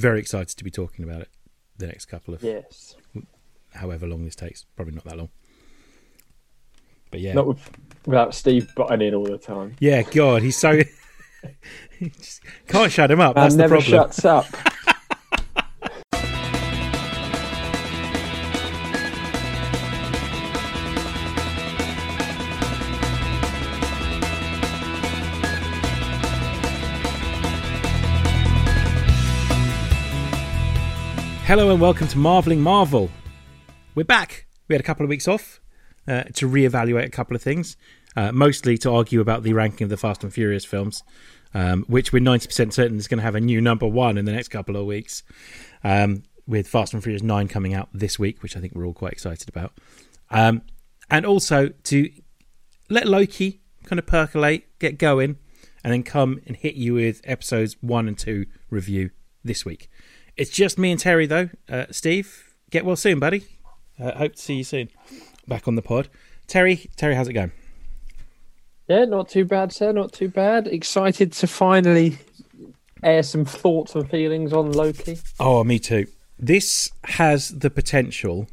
very excited to be talking about it the next couple of Yes. however long this takes. Probably not that long. But yeah, Not with, without Steve butting in all the time. yeah. God, he's so just can't shut him up. That's Man the never problem. shuts up. Hello and welcome to Marveling Marvel. We're back. We had a couple of weeks off uh, to reevaluate a couple of things, uh, mostly to argue about the ranking of the Fast and Furious films, um, which we're 90% certain is going to have a new number one in the next couple of weeks, um, with Fast and Furious 9 coming out this week, which I think we're all quite excited about. Um, and also to let Loki kind of percolate, get going, and then come and hit you with episodes one and two review this week. It's just me and Terry, though. Uh, Steve, get well soon, buddy. Uh, hope to see you soon. Back on the pod. Terry, Terry, how's it going? Yeah, not too bad, sir. Not too bad. Excited to finally air some thoughts and feelings on Loki. Oh, me too. This has the potential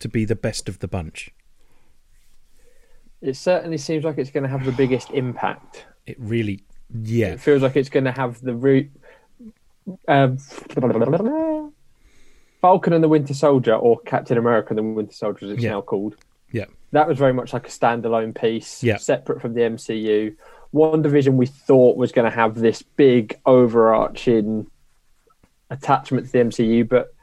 to be the best of the bunch. It certainly seems like it's going to have the biggest impact. It really, yeah, It feels like it's going to have the root. Um, Falcon and the Winter Soldier, or Captain America and the Winter Soldier, as it's Yeah. now called. yeah, That was very much like a standalone piece, Yeah. separate from the MCU. WandaVision we thought was going to have this big overarching attachment to the MCU, but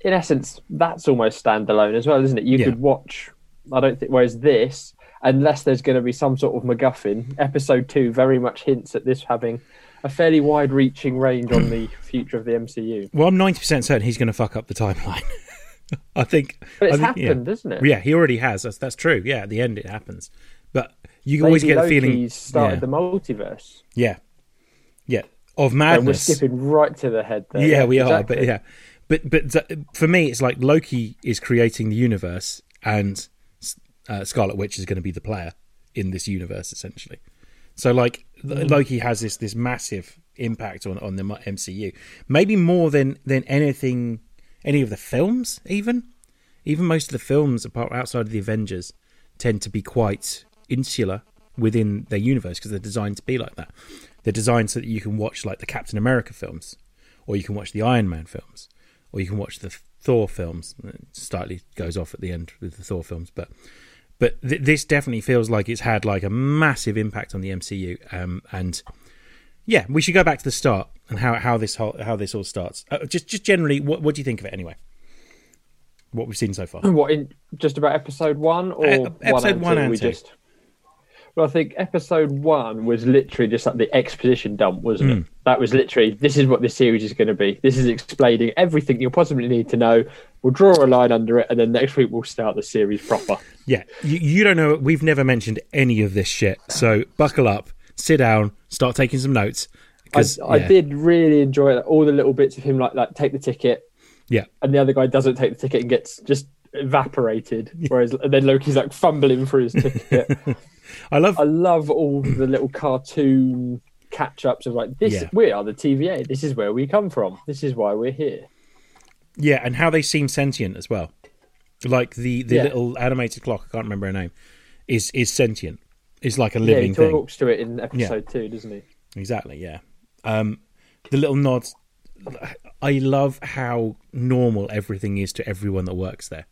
in essence, that's almost standalone as well, isn't it? You Yeah. could watch. I don't think. Whereas this, unless there's going to be some sort of MacGuffin, episode two very much hints at this having a fairly wide-reaching range on the future of the MCU. Well, I'm 90% certain he's going to fuck up the timeline. I think. But it's I think, yeah. happened, isn't it? Yeah, he already has. That's that's true. Yeah, at the end it happens, but you always get a feeling. Loki's started yeah, the multiverse. yeah, yeah, of And we're skipping right to the head there. yeah, we are. But yeah, but but for me, it's like Loki is creating the universe, and uh, Scarlet Witch is going to be the player in this universe, essentially. So like th- mm. Loki has this this massive impact on on the MCU, maybe more than than anything, any of the films, even even most of the films apart outside of the Avengers tend to be quite insular within their universe because they're designed to be like that. They're designed so that you can watch like the Captain America films, or you can watch the Iron Man films, or you can watch the Thor films. It slightly goes off at the end with the Thor films, but but th- this definitely feels like it's had like a massive impact on the MCU. Um, and yeah, we should go back to the start and how how this whole, how this all starts. Uh, just just generally, what what do you think of it anyway? What we've seen so far. What in just about episode one or Uh, episode one and we two. just. Well, I think episode one was literally just like the exposition dump, wasn't Hmm. it? That was literally this is what this series is going to be. This is explaining everything you'll possibly need to know. We'll draw a line under it, and then next week we'll start the series proper. Yeah, you, you don't know. We've never mentioned any of this shit. So buckle up, sit down, start taking some notes. I, 'cause, I yeah, did really enjoy all the little bits of him, like like take the ticket, Yeah, and the other guy doesn't take the ticket and gets just evaporated. Whereas and then Loki's like fumbling for his ticket. I love. I love all the little cartoon catch ups of like this. Yeah. We are the TVA. This is where we come from. This is why we're here. Yeah, and how they seem sentient as well. Like the the Yeah. little animated clock. I can't remember her name. Is is sentient. Is like a Yeah, living he thing. talks to it in episode two, doesn't he? Exactly. Yeah. Um, the little nods. I love how normal everything is to everyone that works there.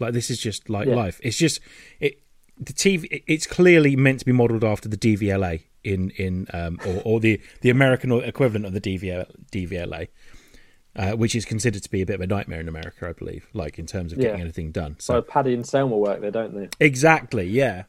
Like this is just like Yeah. life. It's just it. The TV. It's clearly meant to be modelled after the DVLA in in um, or, or the the American equivalent of the DVL, DVLA, uh, which is considered to be a bit of a nightmare in America, I believe. Like in terms of getting Yeah. anything done. So So Patty and Selma work there, don't they? Exactly, yeah.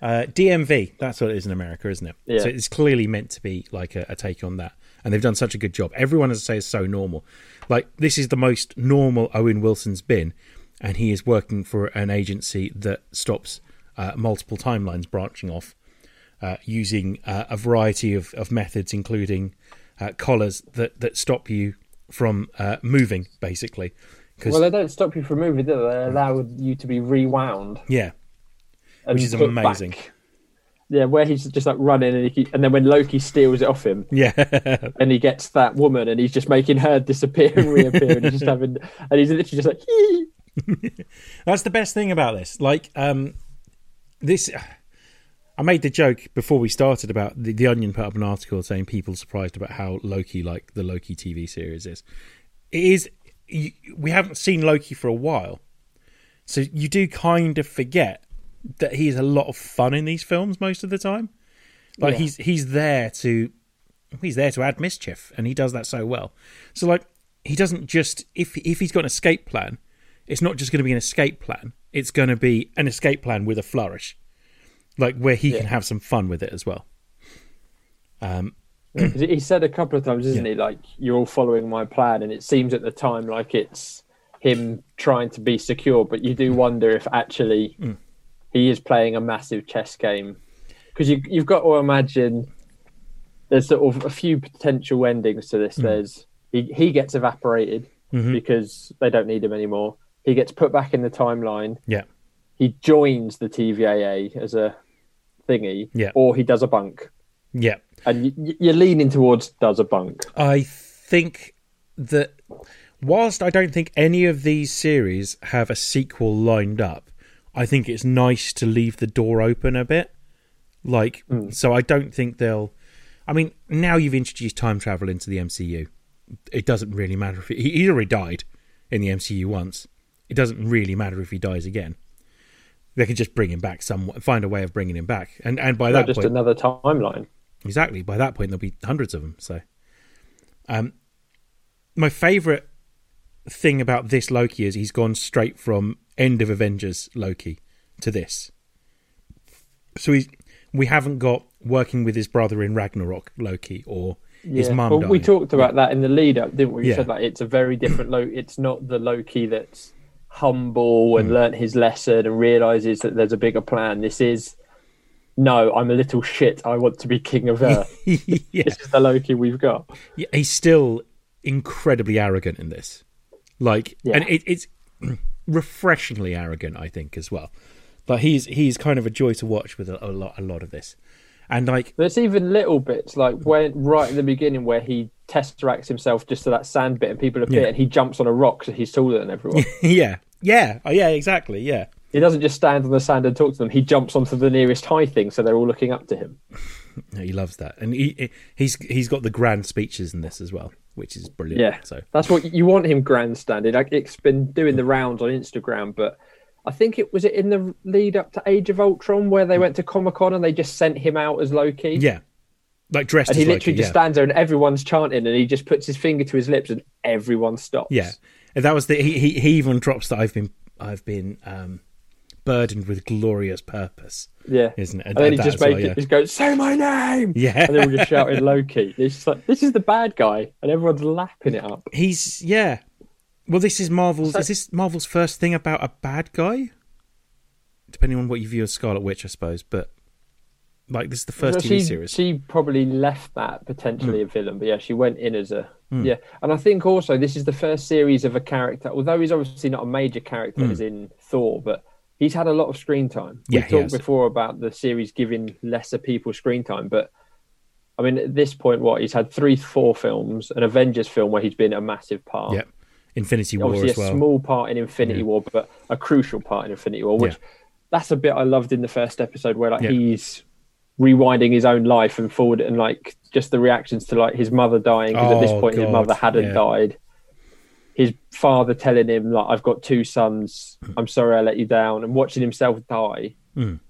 Uh, DMV, that's what it is in America, isn't it? Yeah. So it's clearly meant to be like a, a take on that. And they've done such a good job. Everyone, as I say, is so normal. Like, this is the most normal Owen Wilson's been. And he is working for an agency that stops uh, multiple timelines branching off uh, using uh, a variety of, of methods, including uh, collars that, that stop you from uh, moving, basically. Because, Well, they don't stop you from moving, do they? They allow you to be rewound. yeah, Which is amazing. back. yeah, where he's just like running, and, he, and then when Loki steals it off him, Yeah, and he gets that woman, and he's just making her disappear and reappear, and he's just having, and he's literally just like, that's the best thing about this. Like, um, this. I made the joke before we started about the, the Onion put up an article saying people surprised about how Loki, like the Loki TV series, is. It is. You, we haven't seen Loki for a while, so you do kind of forget that he's a lot of fun in these films most of the time. Like Yeah. he's he's there to he's there to add mischief, and he does that so well. So like he doesn't just if if he's got an escape plan, it's not just going to be an escape plan. It's going to be an escape plan with a flourish, like where he can have some fun with it as well. Um, he said a couple of times, isn't he? Like you're all following my plan, and it seems at the time like it's him trying to be secure, but you do wonder if actually he is playing a massive chess game because you, you've got to imagine there's sort of a few potential endings to this. There's he, he gets evaporated Mhm. because they don't need him anymore. He gets put back in the timeline. yeah, He joins the TVA as a thingy, Yeah. or he does a bunk. yeah. And you, you're leaning towards does a bunk. I think that whilst I don't think any of these series have a sequel lined up, I think it's nice to leave the door open a bit. Like, hmm. so I don't think they'll. I mean, now you've introduced time travel into the MCU. It doesn't really matter if he, he already died in the MCU once. It doesn't really matter if he dies again. They can just bring him back some find a way of bringing him back, and and by Not that just point, another timeline. Exactly. By that point, there'll be hundreds of them. So, um, my favorite thing about this Loki is he's gone straight from end of Avengers Loki to this. So he's we haven't got working with his brother in Ragnarok Loki or his mum. Well, we talked about that in the lead up, didn't we? We Yeah. said like it's a very different Loki. It's not the Loki that's humble and hmm. learnt his lesson and realizes that there's a bigger plan. This is no, I'm a little shit. I want to be king of Earth. yeah. This is the Loki we've got. Yeah, he's still incredibly arrogant in this. Like, Yeah. and it, it's refreshingly arrogant, I think, as well. But he's he's kind of a joy to watch with a, a lot a lot of this, and like There's even little bits like when right at the beginning where he tesseracts himself just to that sand bit and people appear Yeah. and he jumps on a rock so he's taller than everyone. yeah, yeah, oh, yeah, exactly, yeah, he doesn't just stand on the sand and talk to them. He jumps onto the nearest high thing so they're all looking up to him. He loves that, and he he's he's got the grand speeches in this as well, which is brilliant. Yeah. so That's what you want him grandstanding. Like it's been doing the rounds on Instagram, but I think it was it in the lead up to Age of Ultron where they went to Comic Con and they just sent him out as Loki. yeah, like dressed And he literally Loki, just yeah. stands there and everyone's chanting and he just puts his finger to his lips and everyone stops. Yeah, and that was the he, he he even drops that I've been I've been um burdened with glorious purpose, Yeah. isn't it? And then he just as well, makes yeah. it just goes, Say my name Yeah. And then we just shouting Loki. It's like this is the bad guy and everyone's lapping it up. He's yeah. Well, this is Marvel's. So- is this Marvel's first thing about a bad guy? Depending on what you view as Scarlet Witch, I suppose. But like, this is the first So TV she, series. She probably left that potentially a villain, but yeah, she went in as a Hmm. yeah. And I think also this is the first series of a character, although he's obviously not a major character as in Thor, but he's had a lot of screen time. Hmm. Yeah, we talked before about the series giving lesser people screen time, but I mean at this point, what he's had three, four films, an Avengers film where he's been a massive part. yeah, Infinity War Obviously, as a small part in Infinity Yeah. War, but a crucial part in Infinity War. Which Yeah. that's a bit I loved in the first episode, where like Yeah. he's rewinding his own life and forward, and like just the reactions to like his mother dying because at this Oh, point his mother hadn't died. His father telling him like, "I've got two sons. I'm sorry I let you down," and watching himself die. Mm.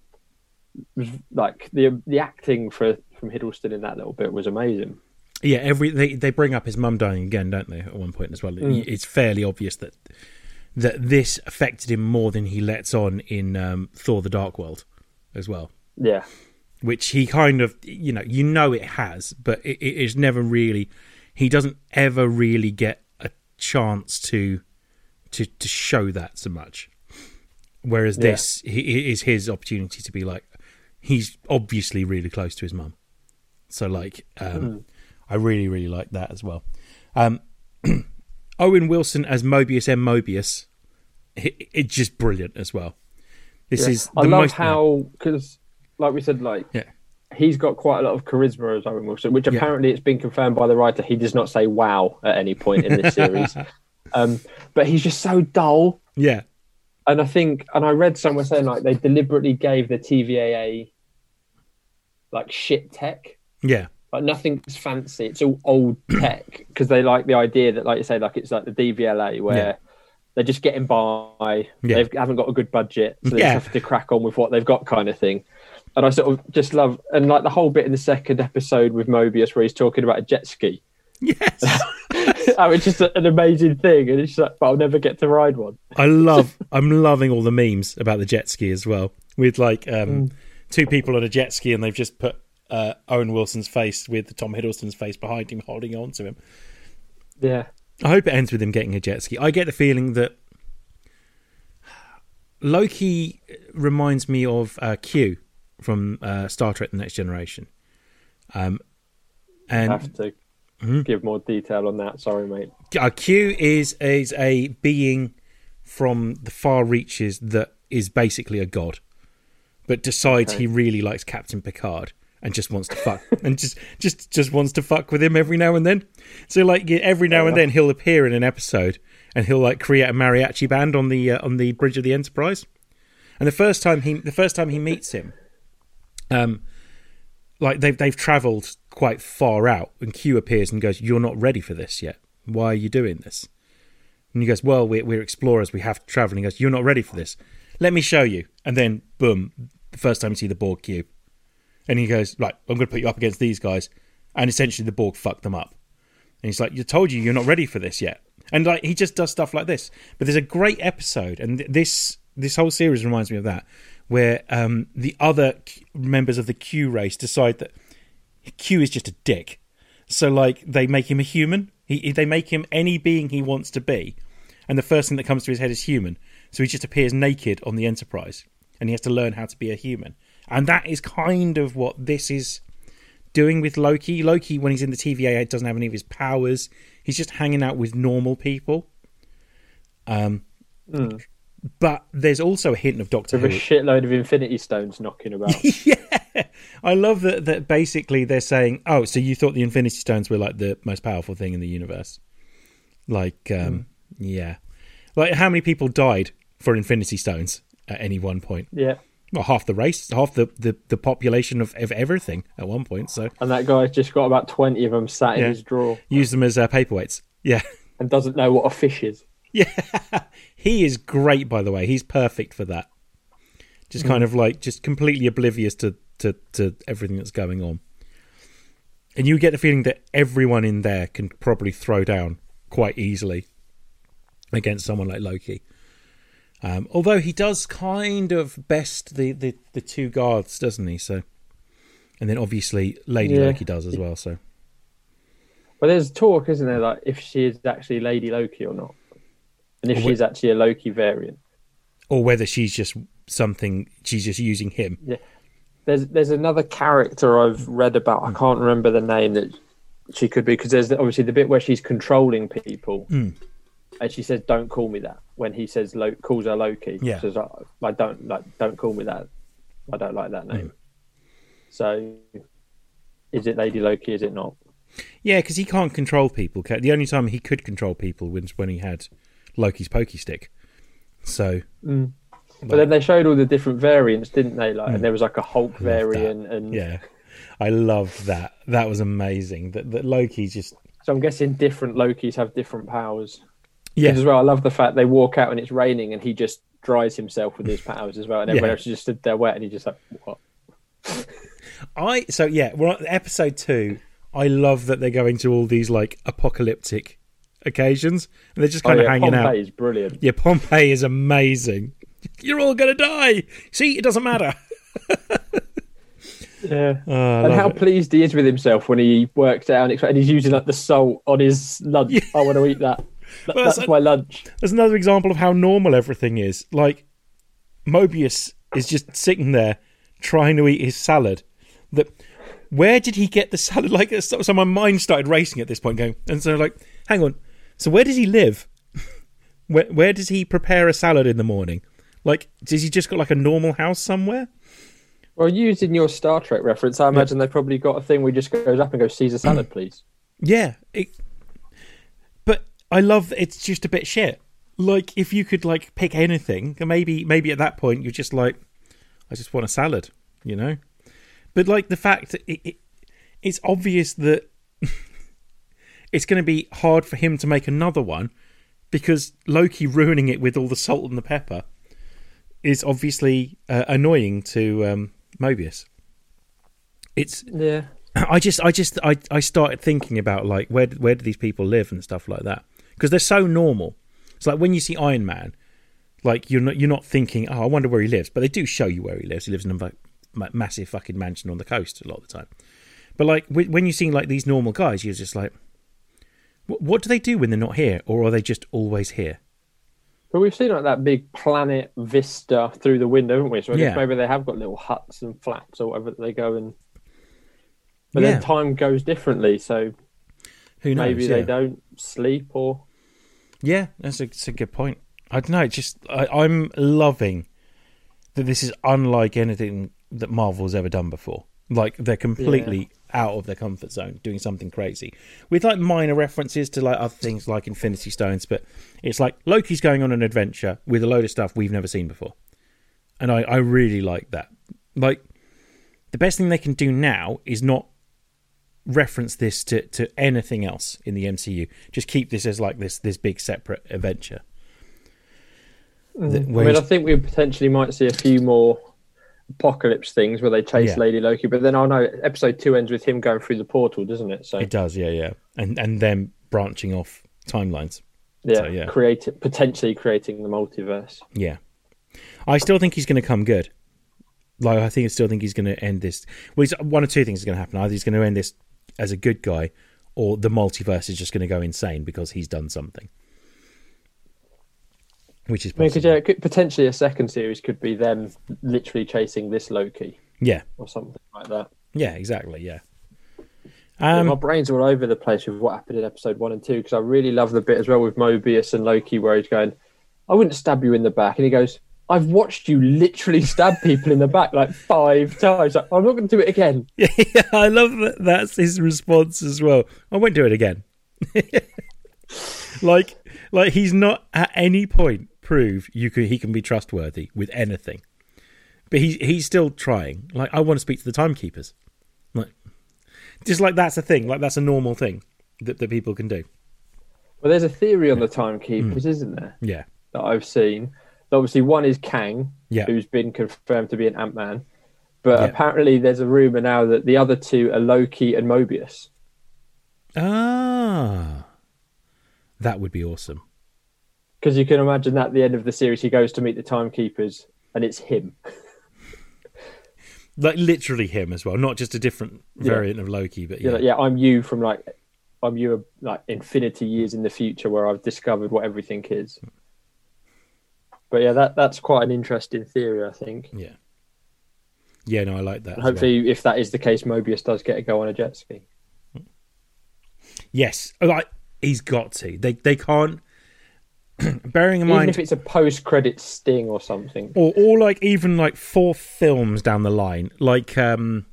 Was like the the acting for from Hiddleston in that little bit was amazing. Yeah, every they they bring up his mum dying again, don't they? At one point as well. Mm. It's fairly obvious that that this affected him more than he lets on in um, Thor: The Dark World, as well. Yeah, which he kind of you know you know it has but it, it is never really he doesn't ever really get a chance to to to show that so much whereas Yeah. this he, is his opportunity to be like he's obviously really close to his mum so like um i really really like that as well um owen wilson as mobius m mobius it, it's just brilliant as well this Yeah. is I love most how because like we said, like Yeah. he's got quite a lot of charisma as Owen Wilson, which apparently it's been confirmed by the writer. He does not say "wow" at any point in this series, um, but he's just so dull. Yeah. And I think, and I read somewhere saying like they deliberately gave the TVA like shit tech. Yeah. Like nothing's fancy. It's all old tech because they like the idea that, like you say, like it's like the DVLA where Yeah. they're just getting by. Yeah. They haven't got a good budget, so they Yeah. just have to crack on with what they've got, kind of thing. And I sort of just love, and like the whole bit in the second episode with Mobius where he's talking about a jet ski. Yes. oh, it's just an amazing thing, and it's like, but I'll never get to ride one. I love I'm loving all the memes about the jet ski as well. With like um, Mm. two people on a jet ski and they've just put uh, Owen Wilson's face with Tom Hiddleston's face behind him holding on to him. Yeah, I hope it ends with him getting a jet ski. I get the feeling that Loki reminds me of uh, Q from uh, Star Trek: The Next Generation. Um, I and have to Mhm. give more detail on that. Sorry, mate. uh, Q is is a being from the far reaches that is basically a god, but decides Okay. he really likes Captain Picard and just wants to fuck and just just just wants to fuck with him every now and then. So like every now and then he'll appear in an episode and he'll like create a mariachi band on the uh, on the bridge of the Enterprise. And the first time he the first time he meets him, um, like they've they've travelled quite far out, and Q appears and goes, "You're not ready for this yet. Why are you doing this?" And he goes, "Well, we're we're explorers. We have to travel." And he goes, "You're not ready for this. Let me show you." And then, boom, the first time you see the Borg cube, and he goes, "Right, I'm going to put you up against these guys," and essentially the Borg fucked them up. And he's like, "You told you you're not ready for this yet." And like he just does stuff like this. But there's a great episode, and th- this this whole series reminds me of that, where um, the other Q- members of the Q race decide that Q is just a dick. So like they make him a human. He they make him any being he wants to be, and the first thing that comes to his head is human. So he just appears naked on the Enterprise, and he has to learn how to be a human. And that is kind of what this is doing with Loki. Loki, when he's in the TVA, doesn't have any of his powers. He's just hanging out with normal people. Um, but there's also a hint of Doctor With a shitload of Infinity Stones knocking about. yeah, I love that. That basically they're saying, "Oh, so you thought the Infinity Stones were like the most powerful thing in the universe?" Like, um, yeah, like how many people died for Infinity Stones at any one point? yeah. Well, half the race, half the the, the population of, of everything at one point. So And that guy's just got about 20 of them sat in his drawer use them as uh, paperweights. Yeah, and doesn't know what a fish is. yeah. he is great, by the way. He's perfect for that. Just kind of like just completely oblivious to, to, to everything that's going on. And you get the feeling that everyone in there can probably throw down quite easily against someone like Loki. Um, although he does kind of best the, the, the two guards, doesn't he? So, and then obviously Lady Yeah. Loki does as well. So But there's talk, isn't there, like if she is actually Lady Loki or not, and if Well, she's actually a Loki variant. or whether she's just something she's just using him. Yeah, There's there's another character I've read about. I can't remember the name that she could be because there's obviously the bit where she's controlling people, Mm. And she says, "Don't call me that." When he says Lo- calls her Loki, Yeah. she says, "I I don't like don't call me that. I don't like that name." So, is it Lady Loki? Is it not? Yeah, because he can't control people. The only time he could control people was when he had Loki's pokey stick. So But then they showed all the different variants, didn't they? Like, and there was like a Hulk Hmm. that. variant, and yeah, I loved that. That was amazing. That that Loki just so I'm guessing different Lokis have different powers. Yeah as well. I love the fact they walk out and it's raining, and he just dries himself with his powers as well, and everyone Yeah. else just stood there wet, and he just like, what? I so yeah. Well, episode two. I love that they're going to all these like apocalyptic occasions, and they're just kind oh, of yeah, hanging out. Pompeii is brilliant. Yeah, Pompeii is amazing. You're all gonna die. See, it doesn't matter. Yeah. Oh, and how it. pleased he is with himself when he works out and, and he's using like the salt on his lunch. I want to eat that. That- Well, that's my lunch. There's another example of how normal everything is. Like Mobius is just sitting there trying to eat his salad. That where did he get the salad? Like so, so my mind started racing at this point, going and so like, hang on. So where does he live? where where does he prepare a salad in the morning? Like, does he just got like a normal house somewhere? Well, using your Star Trek reference, I imagine they've probably got a thing where he just goes up and goes, Caesar salad, please. Yeah, it, but I love that it's just a bit shit. Like if you could like pick anything, maybe maybe at that point you're just like, I just want a salad, you know. But like the fact that it, it it's obvious that it's going to be hard for him to make another one because Loki ruining it with all the salt and the pepper is obviously uh, annoying to um, Mobius. It's Yeah. I just, I just, I, I started thinking about like where, where do these people live and stuff like that because they're so normal. It's like when you see Iron Man, like you're not, you're not thinking, oh, I wonder where he lives, but they do show you where he lives. He lives in a massive fucking mansion on the coast a lot of the time. But like when you see like these normal guys, you're just like, what, do they do when they're not here, or are they just always here? But we've seen like that big planet vista through the window, haven't we? So I Yeah. guess maybe they have got little huts and flats or whatever that they go and. But Yeah. then time goes differently, so Who knows? maybe yeah. they don't sleep or. Yeah, that's a, that's a good point. I don't know. it's Just I, I'm loving that this is unlike anything that Marvel's ever done before. Like they're completely out of their comfort zone, doing something crazy with like minor references to like other things like Infinity Stones. But it's like Loki's going on an adventure with a load of stuff we've never seen before, and I, I really like that. Like the best thing they can do now is not reference this to, to anything else in the MCU. Just keep this as like this this big separate adventure. Mm. The- I mean, I think we potentially might see a few more apocalypse things where they chase Yeah. Lady Loki, but then oh, I know episode two ends with him going through the portal, doesn't it? So It does, yeah, yeah, and and them branching off timelines. yeah, so, yeah. create potentially creating the multiverse. Yeah, I still think he's going to come good. Like I think I still think he's going to end this. Well, one or two things is going to happen. Either he's going to end this as a good guy, or the multiverse is just going to go insane because he's done something. Which is I mean, because yeah, could, potentially a second series could be them literally chasing this Loki yeah, or something like that. yeah, exactly, yeah. Yeah, Um, my brain's all over the place with what happened in episode one and two because I really love the bit as well with Mobius and Loki where he's going, "I wouldn't stab you in the back," and he goes, "I've watched you literally stab people in the back like five times. Like, I'm not going to do it again." Yeah, I love that. That's his response as well. I won't do it again. like, like he's not at any point prove you can he can be trustworthy with anything, but he he's still trying. Like, I want to speak to the timekeepers. Like, just like that's a thing. Like that's a normal thing that that people can do. Well, there's a theory on the timekeepers, mm. isn't there, Yeah, that I've seen. Obviously, one is Kang, yeah, who's been confirmed to be an Ant Man, but Yeah. apparently there's a rumor now that the other two are Loki and Mobius. ah, that would be awesome. Because you can imagine that at the end of the series, he goes to meet the timekeepers, and it's him. Like literally him as well, not just a different Yeah. variant of Loki, but Yeah, yeah, like, yeah, I'm you from like, I'm you like infinity years in the future where I've discovered what everything is. But yeah, that that's quite an interesting theory, I think. yeah, yeah. No, I like that. As well. hopefully, if that is the case, Mobius does get a go on a jet ski. Yes, like he's got to. They they can't. bearing in Even mind, if it's a post-credit sting or something. or or like even like four films down the line, like um,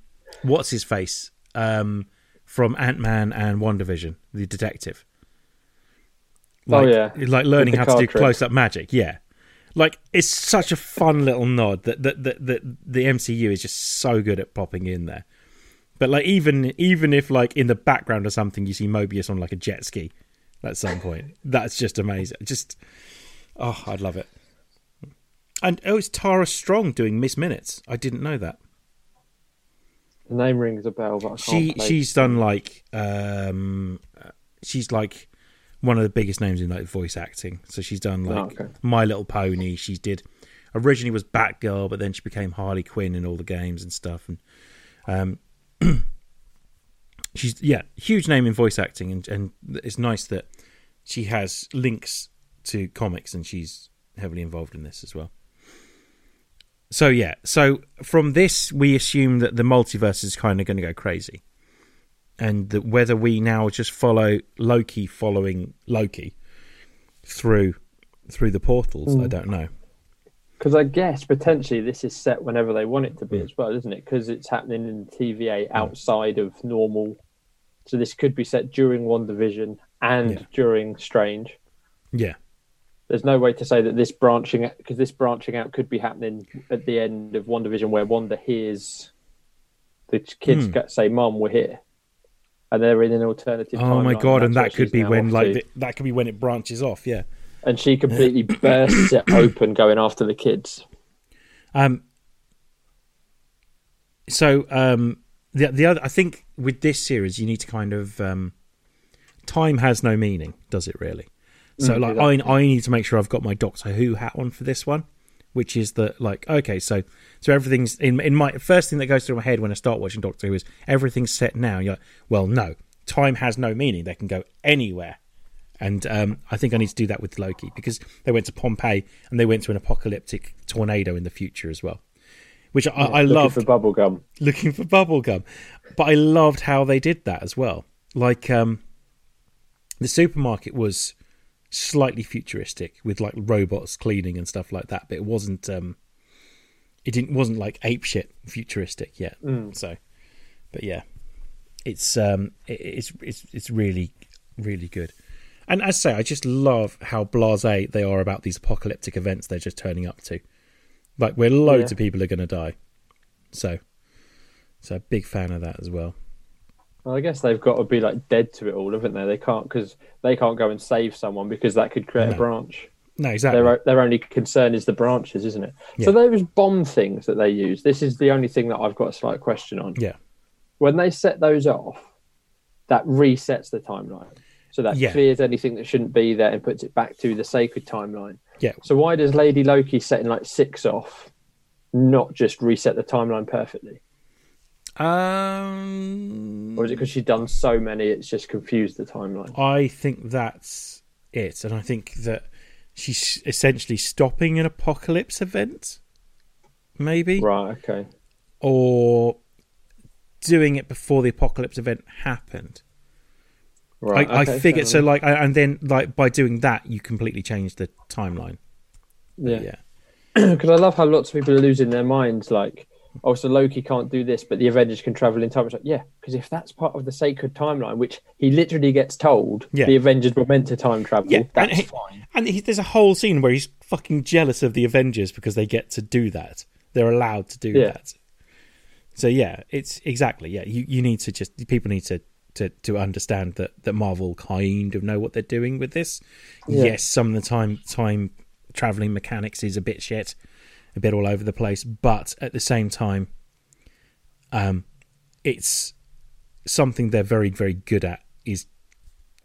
what's his face um from Ant Man and WandaVision, the detective. Oh, Like, yeah. like learning how to do trick. close up magic. Yeah, like it's such a fun little nod that that, that that the MCU is just so good at popping in there. But like even even if like in the background or something you see Mobius on like a jet ski at some point, that's just amazing. Just oh, I'd love it. And oh, it's Tara Strong doing Miss Minutes. I didn't know that. The name rings a bell, but I can't She she's done like um she's like one of the biggest names in like voice acting. So she's done Oh, like okay. My Little Pony. She did originally was Batgirl, but then she became Harley Quinn in all the games and stuff. And um, she's yeah, huge name in voice acting, and and it's nice that she has links to comics, and she's heavily involved in this as well. So yeah, so from this we assume that the multiverse is kind of going to go crazy, and that whether we now just follow Loki following Loki through through the portals, I mm. don't know. Because I guess potentially this is set whenever they want it to be mm. as well, isn't it? Because it's happening in TVA outside of normal. So this could be set during WandaVision and Yeah. during Strange. Yeah. There's no way to say that this branching because this branching out could be happening at the end of WandaVision where Wanda hears the kids mm. get, say, "Mom, we're here," and they're in an alternative. Oh my god! And that's that could be when like the, that could be when it branches off. Yeah. and she completely bursts it open, going after the kids. Um. So um, the the other, I think with this series, you need to kind of um, time has no meaning, does it really? So Mm, like exactly. I I need to make sure I've got my Doctor Who hat on for this one, which is that like okay, so so everything's in in my first thing that goes through my head when I start watching Doctor Who is everything's set now. You're like, well, no, time has no meaning. They can go anywhere. And um, I think I need to do that with Loki because they went to Pompeii and they went to an apocalyptic tornado in the future as well, which I, I Looking loved for bubblegum. looking for bubblegum. But I loved how they did that as well. Like um the supermarket was slightly futuristic with like robots cleaning and stuff like that, but it wasn't um it didn't wasn't like apeshit futuristic yet. So but yeah. It's um it, it's it's it's really really good. And as I say, I just love how blasé they are about these apocalyptic events they're just turning up to. Like where loads Yeah. of people are going to die. So so a big fan of that as well. Well, I guess they've got to be like dead to it all, haven't they? They can't because they can't go and save someone because that could create No. a branch. No, exactly. Their their only concern is the branches, isn't it? So those bomb things that they use. This is the only thing that I've got a slight question on. Yeah. When they set those off, that resets the timeline. So that Yeah. clears anything that shouldn't be there and puts it back to the sacred timeline. Yeah. So why does Lady Loki setting like six off not just reset the timeline perfectly? Um Or is it because she's done so many it's just confused the timeline? I think that's it. And I think that she's essentially stopping an apocalypse event. Maybe. Right, okay. Or doing it before the apocalypse event happened. Right. I, okay, I figured so like I- and then like by doing that you completely change the timeline. enough. Yeah. because I love how lots of people are losing their minds. Like, oh, so Loki can't do this, but the Avengers can travel in time. It's like, yeah, because if that's part of the sacred timeline, which he literally gets told, Yeah. the Avengers were meant to time travel. Yeah, and that's he- fine. And he, there's a whole scene where he's fucking jealous of the Avengers because they get to do that. They're allowed to do Yeah. that. So yeah, it's exactly yeah. You you need to just people need to to to understand that that Marvel kind of know what they're doing with this. Yeah. Yes, some of the time time traveling mechanics is a bit shit, a bit all over the place, but at the same time, um, it's something they're very very good at is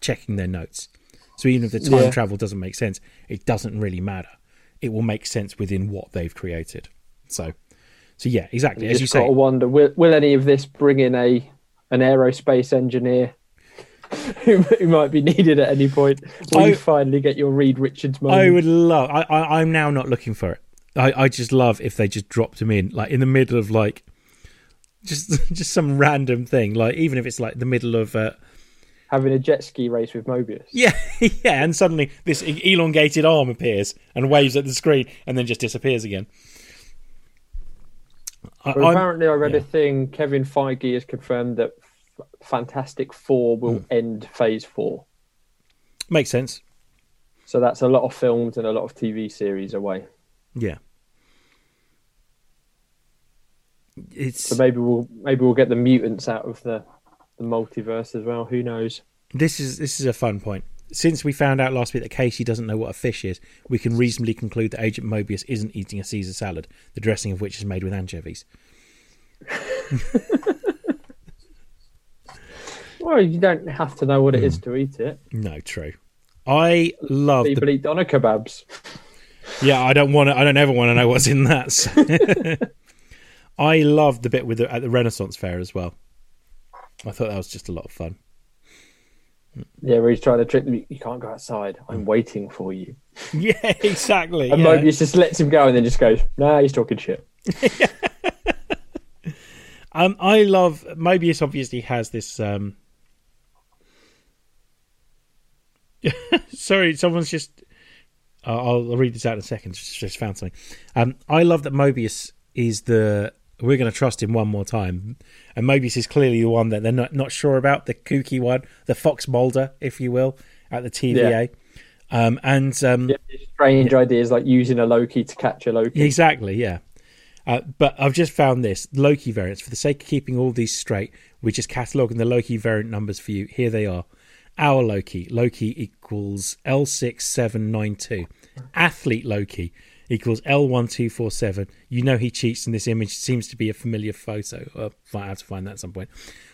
checking their notes. So even if the time Yeah. travel doesn't make sense, it doesn't really matter. It will make sense within what they've created. So, so yeah, exactly You as just you got say. to wonder will, will any of this bring in a an aerospace engineer who, who might be needed at any point? Will I- you finally get your Reed Richards moment? I would love. I, I I'm now not looking for it. I I just love if they just dropped him in like in the middle of like just just some random thing like even if it's like the middle of uh, having a jet ski race with Mobius. yeah yeah and suddenly this elongated arm appears and waves at the screen and then just disappears again. I, Well, apparently, I read yeah. a thing. Kevin Feige has confirmed that F- Fantastic Four will Hmm. end Phase Four. makes sense. So that's a lot of films and a lot of TV series away. Yeah. It's So maybe we'll maybe we'll get the mutants out of the the multiverse as well. Who knows? this is this is a fun point. Since we found out last week that Casey doesn't know what a fish is, we can reasonably conclude that Agent Mobius isn't eating a Caesar salad, the dressing of which is made with anchovies. Well, you don't have to know what it Hmm. is to eat it. No, true. I love People the eat doner kebabs. Yeah. I don't want to. I don't ever want to know what's in that. so- I love the bit with the, at the Renaissance Fair as well. I thought that was just a lot of fun. Yeah, where he's trying to trick them. You can't go outside. Hmm. I'm waiting for you. Yeah, exactly. And yeah. Mobius just lets him go and then just goes, "Nah, he's talking shit." Um, I love Mobius. Obviously, has this. Um... Sorry, someone's just. I'll, I'll read this out in a second. Just, just found something. Um, I love that Mobius is the. We're going to trust him one more time, and Mobius is clearly the one that they're not not sure about, the kooky one, the Fox Mulder, if you will, at the TVA. Um, and um, Yeah, strange ideas like using a Loki to catch a Loki. Exactly, yeah. Uh, but I've just found this Loki variants. For the sake of keeping all these straight, we're just cataloguing the Loki variant numbers for you. Here they are. Our Loki, Loki equals L6792. Athlete Loki equals L1247. You know he cheats, and this image seems to be a familiar photo. Uh, I have to find that at some point.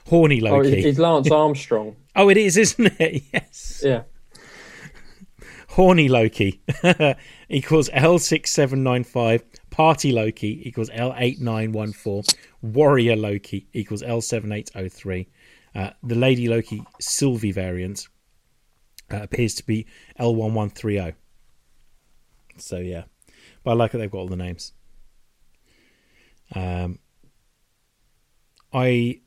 Horny Oh, Loki. it's, it's Lance Armstrong. oh, it is, isn't it? Yes. Yeah. Horny Loki equals L6795. Party Loki equals L8914. Warrior Loki equals L7803. Uh, the Lady Loki Sylvie variant uh, appears to be L1130. So, yeah. But I like that they've got all the names. Um, I,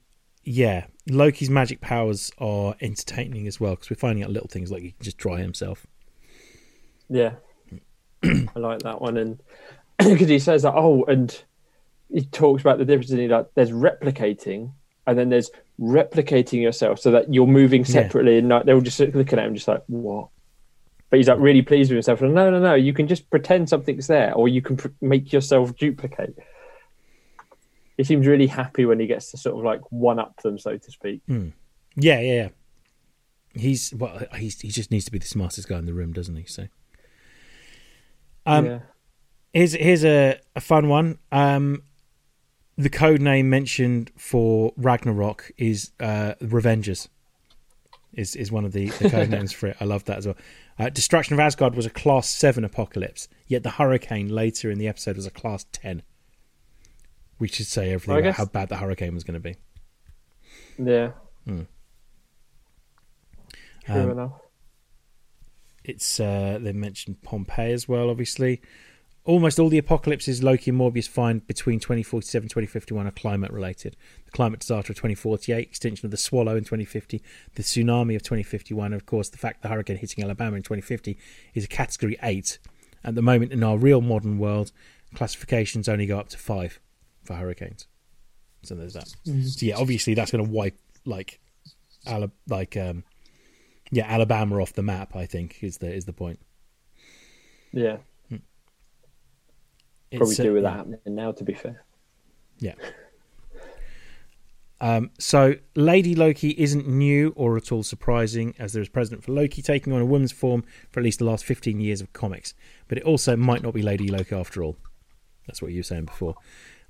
yeah, Loki's magic powers are entertaining as well because we're finding out little things like he can just dry himself. Yeah. I like that one. And because he says that, oh, and he talks about the difference in like there's replicating and then there's replicating yourself so that you're moving separately and like, they were just looking at him just like, what? But he's like really pleased with himself. No, no, no, you can just pretend something's there or you can pr- make yourself duplicate. He seems really happy when he gets to sort of like one up them, so to speak. Yeah, yeah, yeah. He's well. He's he just needs to be the smartest guy in the room, doesn't he? So, um, yeah. here's here's a, a fun one. Um, the code name mentioned for Ragnarok is uh, Revengers. Is is one of the, the code names for it. I love that as well. Uh, Destruction of Asgard was a Class Seven apocalypse, yet the hurricane later in the episode was a Class Ten. We should say everything I about guess- how bad the hurricane was going to be. Yeah. Hmm. True Um, enough. it's uh, they mentioned Pompeii as well. Obviously, almost all the apocalypses Loki and Mobius find between 2047 and 2051 are climate related. The climate disaster of 2048, extinction of the swallow in 2050, the tsunami of 2051, and of course the fact the hurricane hitting Alabama in 2050 is a category eight. At the moment, in our real modern world, classifications only go up to five for hurricanes. So there's that. So yeah, obviously that's going to wipe like, Ala- like um, yeah, Alabama off the map. I think is the is the point. Yeah. Probably do with that happening now, to be fair. Yeah. Um, so, Lady Loki isn't new or at all surprising, as there is precedent for Loki taking on a woman's form for at least the last 15 years of comics. But it also might not be Lady Loki after all. That's what you were saying before.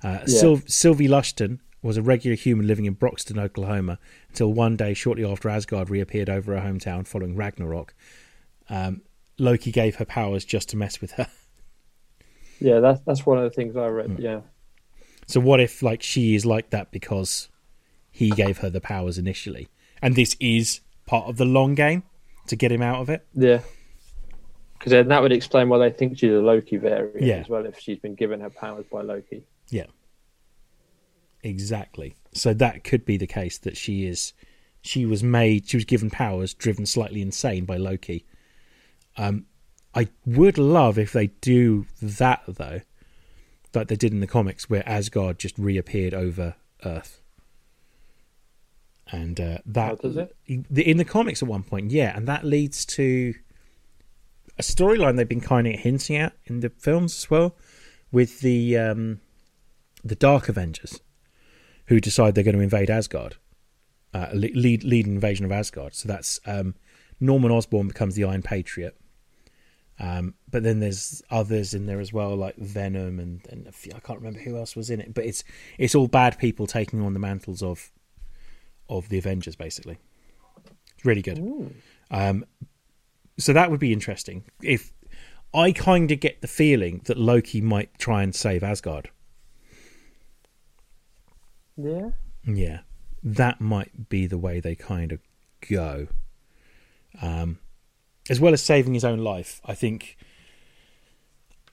Uh, Yeah. Syl- Sylvie Lushton was a regular human living in Broxton, Oklahoma, until one day, shortly after Asgard reappeared over her hometown following Ragnarok. Um, Loki gave her powers just to mess with her. Yeah, that's that's one of the things I read. Yeah. So what if like she is like that because he gave her the powers initially, and this is part of the long game to get him out of it? Yeah. Because then that would explain why they think she's a Loki variant Yeah. as well, if she's been given her powers by Loki. Yeah, exactly. So that could be the case that she is, she was made, she was given powers, driven slightly insane by Loki. Um, I would love if they do that though, like they did in the comics, where Asgard just reappeared over Earth. And uh, that Oh, does it? in the comics at one point, yeah, and that leads to a storyline they've been kind of hinting at in the films as well, with the um, the Dark Avengers, who decide they're going to invade Asgard, uh, lead lead an invasion of Asgard. So that's um, Norman Osborn becomes the Iron Patriot. Um, but then there's others in there as well, like Venom and, and few, I can't remember who else was in it. But it's it's all bad people taking on the mantles of of the Avengers, basically. It's really good. Um, so that would be interesting. If I kind of get the feeling that Loki might try and save Asgard. Yeah. Yeah, that might be the way they kind of go. Um, as well as saving his own life, I think.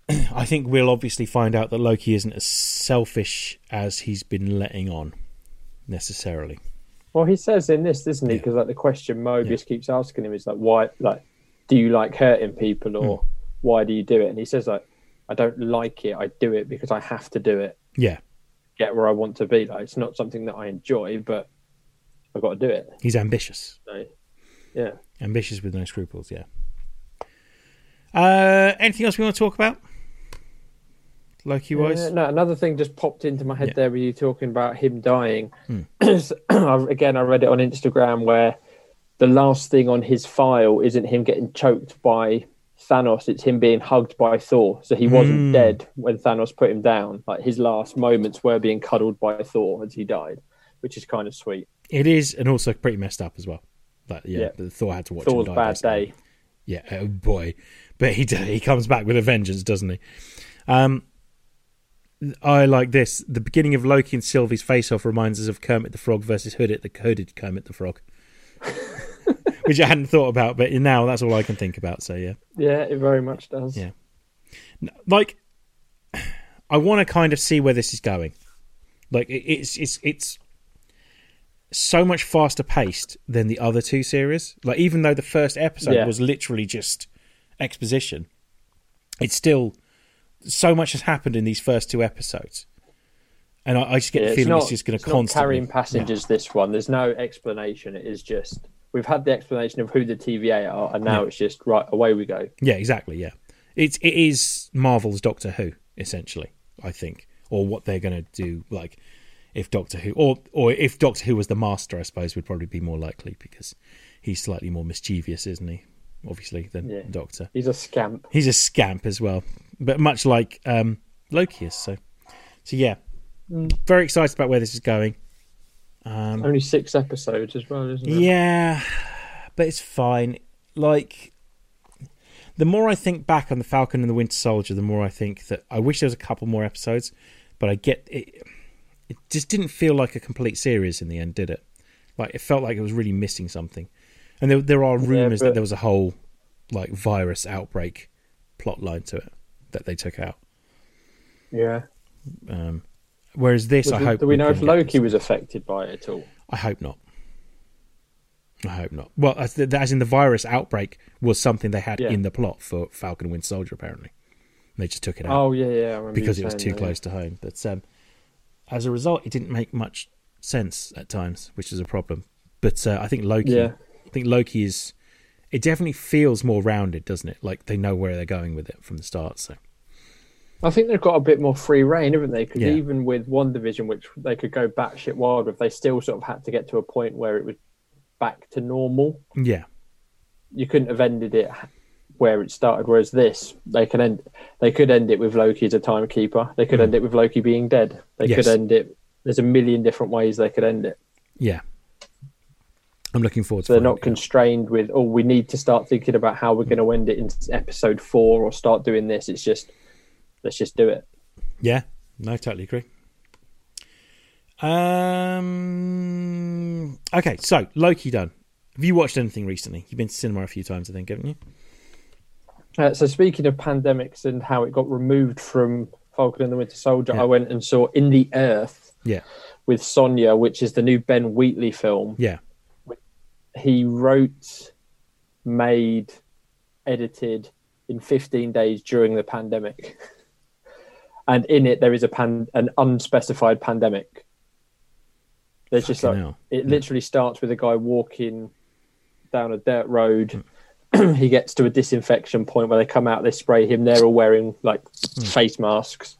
I think we'll obviously find out that Loki isn't as selfish as he's been letting on, necessarily. Well, he says in this, doesn't he? Yeah. Because like the question Mobius keeps asking him is like, why? Like, do you like hurting people, or hmm. why do you do it? And he says like, I don't like it. I do it because I have to do it. Yeah, Get where I want to be. Like it's not something that I enjoy, but I've got to do it. he's ambitious. So, yeah. Ambitious with no scruples, yeah. Uh, anything else we want to talk about? Loki wise? Uh, no, another thing just popped into my head Yeah. there with you talking about him dying. Hmm. Again, I read it on Instagram where the last thing on his file isn't him getting choked by Thanos, it's him being hugged by Thor. So he wasn't Hmm. dead when Thanos put him down. Like his last moments were being cuddled by Thor as he died, which is kind of sweet. It is, and also pretty messed up as well. But yeah, Yeah. Thor had to watch Thor's him die, bad basically. day. Yeah, oh boy, but he he comes back with a vengeance, doesn't he? Um, I like this. The beginning of Loki and Sylvie's face-off reminds us of Kermit the Frog versus Hooded, the hooded Kermit the Frog, which I hadn't thought about, but now that's all I can think about. So yeah, Yeah, it very much does. Yeah. like I want to kind of see where this is going. Like it's it's it's so much faster paced than the other two series. Like even though the first episode Yeah. was literally just exposition, it's still so much has happened in these first two episodes, and I, I just get Yeah, the it's feeling not, it's just going it's to not constantly carrying passengers. This one, there's no explanation. It is just we've had the explanation of who the TVA are, and now Yeah. it's just right away we go. Yeah, exactly. Yeah, it's it is Marvel's Doctor Who essentially. I think, or what they're going to do. Like, if Doctor Who, or or if Doctor Who was the Master, I suppose would probably be more likely because he's slightly more mischievous, isn't he? Obviously, than Yeah. Doctor. He's a scamp. He's a scamp as well, but much like um, Loki is. So, so yeah, very excited about where this is going. Um, Only six episodes as well, isn't it? yeah, but it's fine. Like, the more I think back on the Falcon and the Winter Soldier, the more I think that I wish there was a couple more episodes. But I get it. It just didn't feel like a complete series in the end, did it? Like it felt like it was really missing something. And there there are rumors that but- there was a whole like virus outbreak plot line to it that they took out. Yeah. Um, whereas this, Was I it- hope do we know if Loki was affected by it at all? I hope not. I hope not. Well, as, the, as in the virus outbreak was something they had Yeah. in the plot for Falcon and Winter Soldier. Apparently, they just took it out Oh yeah, yeah. I because it was too that, close to home. But um, as a result, it didn't make much sense at times, which is a problem. But uh, I think Loki, Yeah. I think Loki is. It definitely feels more rounded, doesn't it? Like they know where they're going with it from the start. So I think they've got a bit more free reign, haven't they? Because Yeah. even with WandaVision, which they could go batshit wild with, they still sort of had to get to a point where it was back to normal. yeah, You couldn't have ended it where it started. Whereas this, they can end. They could end it with Loki as a timekeeper. They could Mm. end it with Loki being dead. They Yes. could end it. There's a million different ways they could end it. yeah. I'm looking forward to. So they're finding not out. constrained with, oh, we need to start thinking about how we're going to end it in episode four or start doing this. It's just, let's just do it. Yeah, no, totally agree. Um. Okay, so Loki done. Have you watched anything recently? You've been to cinema a few times, I think, haven't you? Uh, so speaking of pandemics and how it got removed from Falcon and the Winter Soldier, Yeah. I went and saw In the Earth Yeah, with Sonia, which is the new Ben Wheatley film. yeah, He wrote, made, edited in 15 days during the pandemic. and in it, there is a pan- an unspecified pandemic. There's just like hell. it literally starts with a guy walking down a dirt road. he gets to a disinfection point where they come out, they spray him. They're all wearing like face masks,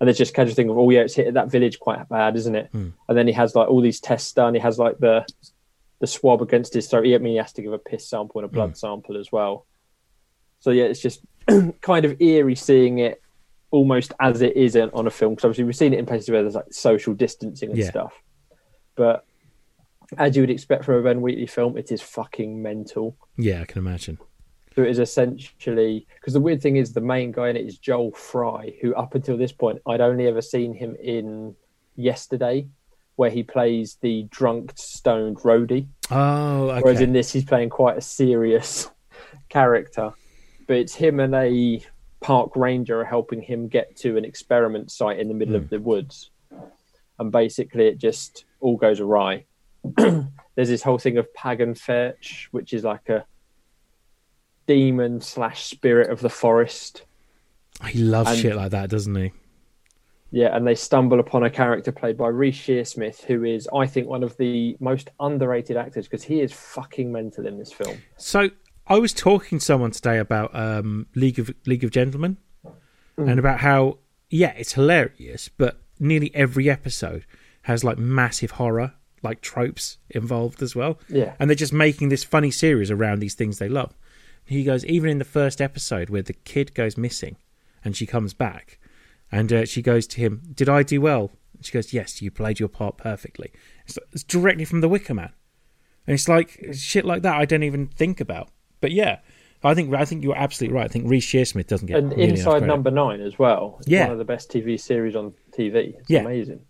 and there's just casual thing of, oh yeah, it's hit that village quite bad, isn't it? Hmm. And then he has like all these tests done. He has like the the swab against his throat. I mean, he has to give a piss sample and a blood sample as well. So yeah, it's just kind of eerie seeing it almost as it is on a film because obviously we've seen it in places where there's like social distancing and Yeah. stuff. But as you would expect from a Ben Wheatley film, it is fucking mental. yeah. I can imagine. So it is essentially because the weird thing is the main guy in it is Joel Fry, who up until this point I'd only ever seen him in Yesterday, where he plays the drunk, stoned roadie. Oh, okay. Whereas in this, he's playing quite a serious character. But it's him and a park ranger are helping him get to an experiment site in the middle of hmm. the woods. And basically, it just all goes awry. There's this whole thing of Parnag Fegg, which is like a demon slash spirit of the forest. He loves And- shit like that, doesn't he? Yeah, and they stumble upon a character played by Reece Shearsmith, who is, I think, one of the most underrated actors because he is fucking mental in this film. So I was talking to someone today about um, League of League of Gentlemen, and about how yeah, it's hilarious, but nearly every episode has like massive horror, like tropes involved as well. Yeah. and they're just making this funny series around these things they love. He goes even in the first episode where the kid goes missing, and she comes back, and uh, she goes to him, "Did I do well?" And she goes, "Yes, you played your part perfectly." It's, it's directly from The Wicker Man. And it's like shit like that I don't even think about. But yeah, I think I think you're absolutely right. I think Reece Shearsmith doesn't get And Inside. Number Nine as well. It's Yeah. one of the best TV series on TV. It's Yeah. amazing.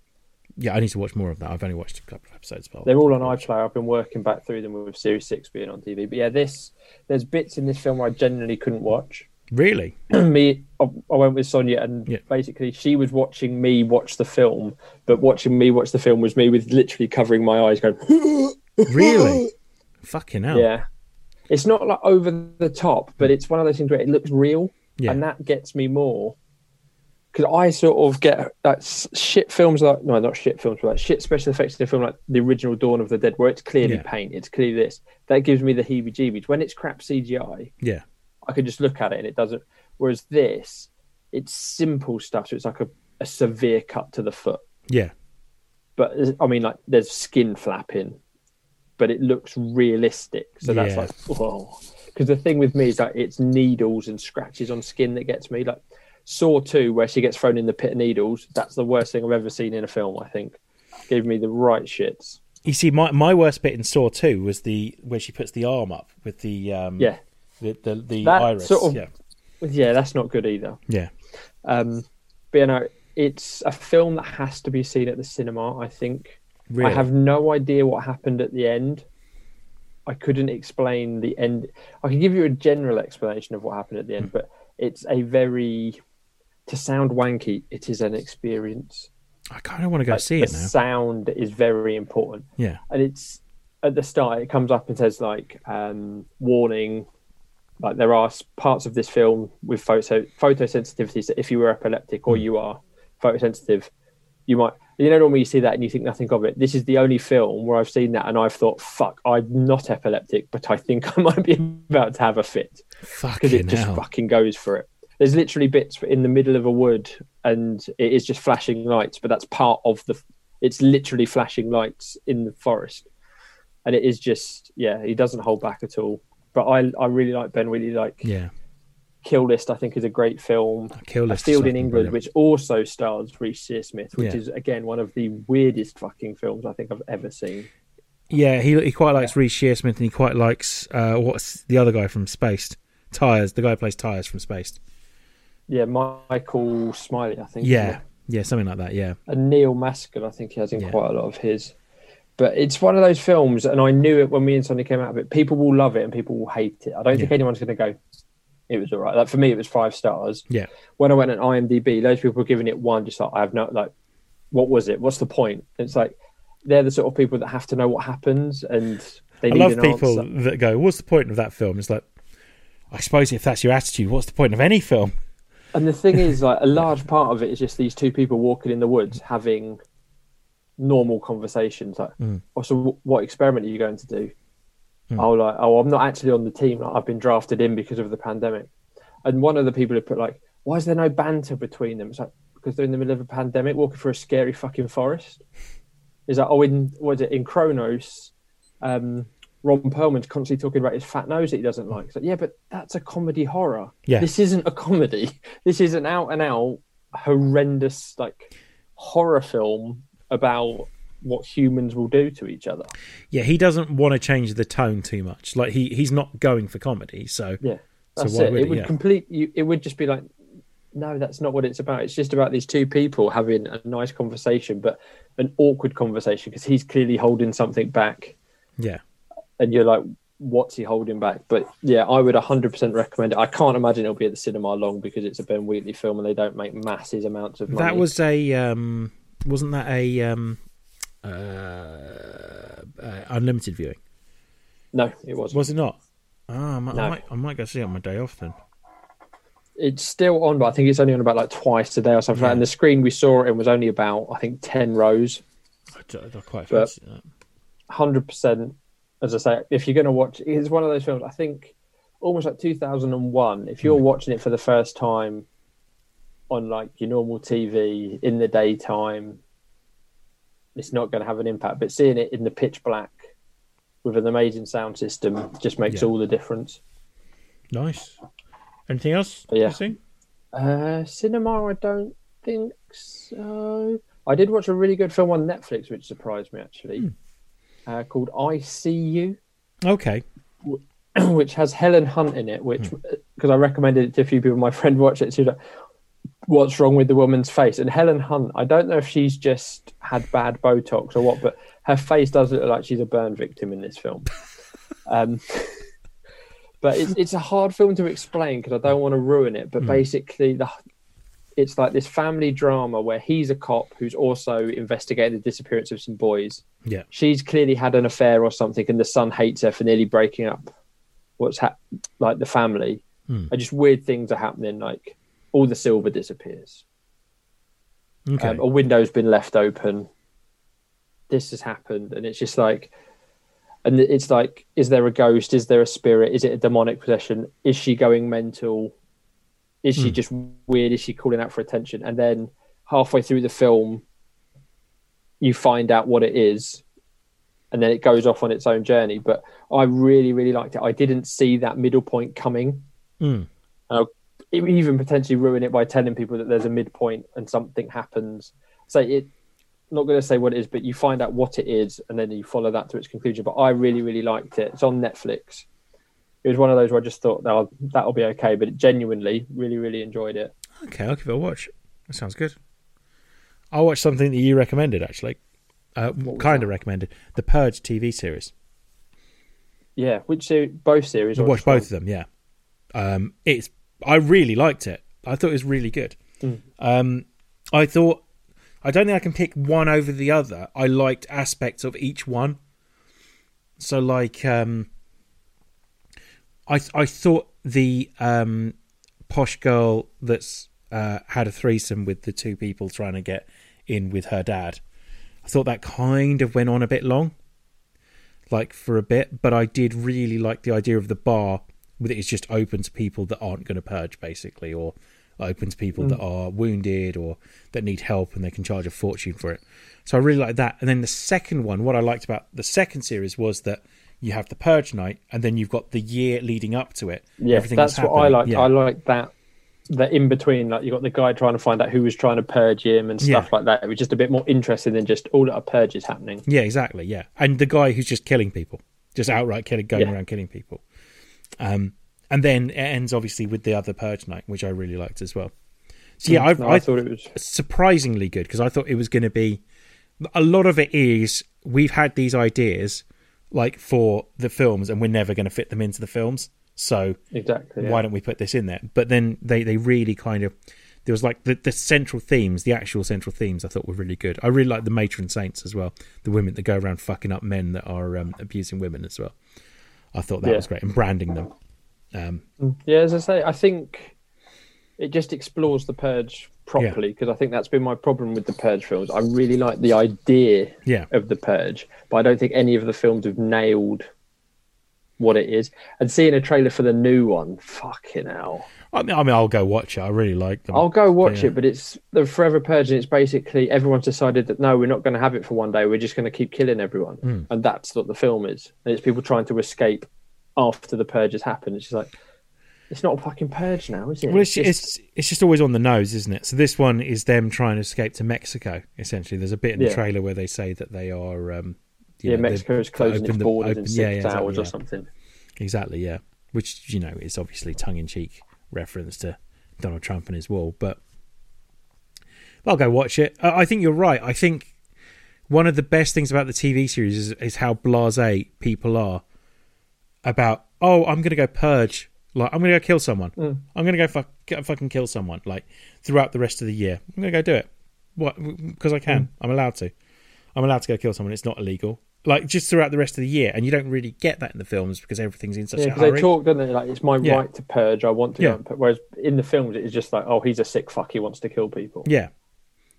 Yeah, I need to watch more of that. I've only watched a couple of episodes. But They're all on iPlayer. I've been working back through them with Series Six being on TV. But yeah, this there's bits in this film where I genuinely couldn't watch. really, me, I I went with Sonia, and Yeah. basically she was watching me watch the film, but watching me watch the film was me with literally covering my eyes, going, really, fucking hell. yeah. It's not like over the top, but it's one of those things where it looks real, Yeah. and that gets me more. Because I sort of get like s- shit films like no, not shit films, but like shit special effects in a film like the original Dawn of the Dead, where it's clearly Yeah. paint, it's clearly this. That gives me the heebie-jeebies. When it's crap CGI, yeah, I can just look at it and it doesn't. Whereas this, it's simple stuff. So it's like a, a severe cut to the foot. yeah, But uh, I mean, like there's skin flapping, but it looks realistic. So that's Yeah. like, whoa. Because the thing with me is that it's needles and scratches on skin that gets me. Like Saw 2, where she gets thrown in the pit of needles, that's the worst thing I've ever seen in a film, I think. Gave me the right shits. You see, my my worst bit in Saw Two was the where she puts the arm up with the um Yeah. the the, the That iris. sort of- yeah, Yeah, that's not good either. yeah, Um, but you know, it's a film that has to be seen at the cinema. I think. really. I have no idea what happened at the end. I couldn't explain the end. I can give you a general explanation of what happened at the Hmm. end, but it's a very, to sound wanky, it is an experience. I kind of want to go Like, see it now. sound is very important, Yeah, and it's at the start. It comes up and says like um, warning, like there are parts of this film with photo photosensitivities that if you were epileptic or you are photosensitive, you might. You know, normally you see that and you think nothing of it. This is the only film where I've seen that and I've thought, "Fuck, I'm not epileptic, but I think I might be about to have a fit." Fuck. Because it just hell. fucking goes for it. There's literally bits in the middle of a wood, and it is just flashing lights. But that's part of the. It's literally flashing lights in the forest, and it is just yeah. He doesn't hold back at all. But I I really like Ben really Like Yeah, Kill List, I think is a great film. Kill A List is Field in England, brilliant. which also stars Reece Shearsmith, which Yeah. is again one of the weirdest fucking films I think I've ever seen. Yeah, he he quite likes Reece Shearsmith, and he quite likes uh, what's the other guy from Spaced? Tyres. The guy who plays Tyres from Spaced. Yeah, Michael Smiley, I think. Yeah, yeah, something like that. Yeah, and Neil Maskell, I think he has in Yeah. quite a lot of his. But it's one of those films, and I knew it when me and Sonny came out of it. People will love it and people will hate it. I don't think anyone's going to go. It was all right. Like for me, it was five stars. yeah, When I went on IMDb, loads of people were giving it one. Just like I have no like, what was it? What's the point? It's like they're the sort of people that have to know what happens, and they I need love an people answer. that go, "What's the point of that film?" It's like, I suppose if that's your attitude, what's the point of any film? And the thing is, like a large part of it is just these two people walking in the woods having normal conversations. Like, Mm. oh, so what experiment are you going to do? Mm. Oh, like, oh, I'm not actually on the team. Like, I've been drafted in because of the pandemic. And one of the people had put like, why is there no banter between them? It's like because they're in the middle of a pandemic, walking through a scary fucking forest. Is that oh, in what is it in Cronos? Um, Ron Perlman's constantly talking about his fat nose that he doesn't like. Like, yeah, but that's a comedy horror. Yeah. This isn't a comedy. This is an out and out horrendous like horror film about what humans will do to each other. Yeah, he doesn't want to change the tone too much. Like he he's not going for comedy, so Yeah. That's why it. would it it? would Yeah. complete you it would just be like no, that's not what it's about. It's just about these two people having a nice conversation, but an awkward conversation because he's clearly holding something back yeah. And you're like, what's he holding back? But yeah, I would 100% recommend it. I can't imagine it'll be at the cinema long because it's a Ben Wheatley film and they don't make massive amounts of money. That was a um, wasn't that a um, uh, uh, unlimited viewing? no, it wasn't. Was it not? Oh, I, might, I, No. might, I might go see it on my day off then. It's still on, but I think it's only on about like twice a day or something. like that. And the screen we saw it in was only about, I think, 10 rows. I, I quite But- fancy that. hundred percent. As I say, if you're going to watch, it's one of those films. I think almost like 2001. If you're watching it for the first time on like your normal TV in the daytime, it's not going to have an impact. But seeing it in the pitch black with an amazing sound system just makes Yeah. all the difference. Nice. Anything else? Yeah. you? Uh, cinema, I don't think so. I did watch a really good film on Netflix, which surprised me actually, uh, called I See You. Okay. which has Helen Hunt in it, which because I recommended it to a few people. My friend watched it. She was like, "What's wrong with the woman's face?" And Helen Hunt, I don't know if she's just had bad Botox or what, but her face does look like she's a burn victim in this film. um, but it's it's a hard film to explain because I don't want to ruin it. But basically, the it's like this family drama where he's a cop who's also investigating the disappearance of some boys Yeah. she's clearly had an affair or something, and the son hates her for nearly breaking up what's hap- like the family. Hmm. And just weird things are happening, like all the silver disappears, Okay. um, a window's been left open. This has happened, and it's just like, and it's like, is there a ghost? Is there a spirit? Is it a demonic possession? Is she going mental? Is she Hmm. just weird? Is she calling out for attention? And then halfway through the film, you find out what it is, and then it goes off on its own journey. But I really, really liked it. I didn't see that middle point coming. Mm. It would even potentially ruin it by telling people that there's a midpoint and something happens. So it, not going to say what it is, but you find out what it is, and then you follow that to its conclusion. But I really, really liked it. It's on Netflix. It was one of those where I just thought that'll that'll be okay, but it genuinely, really, really enjoyed it. Okay, I'll give it a watch. That sounds good. I'll watch something that you recommended, actually. Uh, kind of recommended. The Purge TV series. Yeah, which series? Both series. I watched both of them, yeah. Um, it's I really liked it. I thought it was really good. Mm. Um, I thought I don't think I can pick one over the other. I liked aspects of each one. So like um, I I thought the um, posh girl that's uh, had a threesome with the two people trying to get in with her dad. I thought that kind of went on a bit long like for a bit, but I did really like the idea of the bar with it is just open to people that aren't going to purge, basically, or open to people that are wounded or that need help and they can charge a fortune for it. So I really like that. And then the second one, what I liked about the second series was that you have the purge night and then you've got the year leading up to it. Yeah, Everything that's what I like. Yeah. I like that. The in between, like you got the guy trying to find out who was trying to purge him and stuff Yeah. like that. It was just a bit more interesting than just all that a purge is happening. Yeah, exactly. Yeah, and the guy who's just killing people, just outright killing, going Yeah. around killing people. Um, and then it ends obviously with the other purge night, which I really liked as well. So yeah, I, No, I, I thought it was surprisingly good because I thought it was going to be. A lot of it is we've had these ideas like for the films, and we're never going to fit them into the films. So exactly. yeah. why don't we put this in there? But then they they really kind of there was like the the central themes, the actual central themes. I thought were really good. I really like the matron saints as well, the women that go around fucking up men that are um, abusing women as well. I thought that Yeah. was great and branding them. Um, Yeah, as I say, I think it just explores the purge properly because I think that's been my problem with the purge films. I really like the idea yeah, of the purge, but I don't think any of the films have nailed what it is. And seeing a trailer for the new one, fucking hell. I mean, I mean, I'll go watch it. I really like them. I'll go watch Yeah. it, but it's the Forever Purge, and it's basically everyone's decided that no, we're not going to have it for one day. We're just going to keep killing everyone, Hmm. and that's what the film is. And it's people trying to escape after the purge has happened. It's just like it's not a fucking purge now, is it? Well, it's, just- it's it's just always on the nose, isn't it? So this one is them trying to escape to Mexico. Essentially, there's a bit in the Yeah. trailer where they say that they are. Um, you yeah, know, Mexico is closing its borders in six yeah, yeah, exactly, hours or something. Exactly, yeah. Which you know is obviously tongue in cheek reference to Donald Trump and his wall, but I'll go watch it. I I think you're right. I think one of the best things about the TV series is, is how blasé people are about. Oh, I'm going to go purge. Like I'm going to go kill someone. Mm. I'm going to go fuck, fucking kill someone. Like throughout the rest of the year, I'm going to go do it. What? Because I can. I'm allowed to. I'm allowed to go kill someone. It's not illegal. like just throughout the rest of the year, and you don't really get that in the films because everything's in such Yeah, a because they talk, don't they? Like it's my Yeah. right to purge. I want to Yeah. go and purge. Whereas in the films, it's just like, oh, he's a sick fuck. He wants to kill people. Yeah,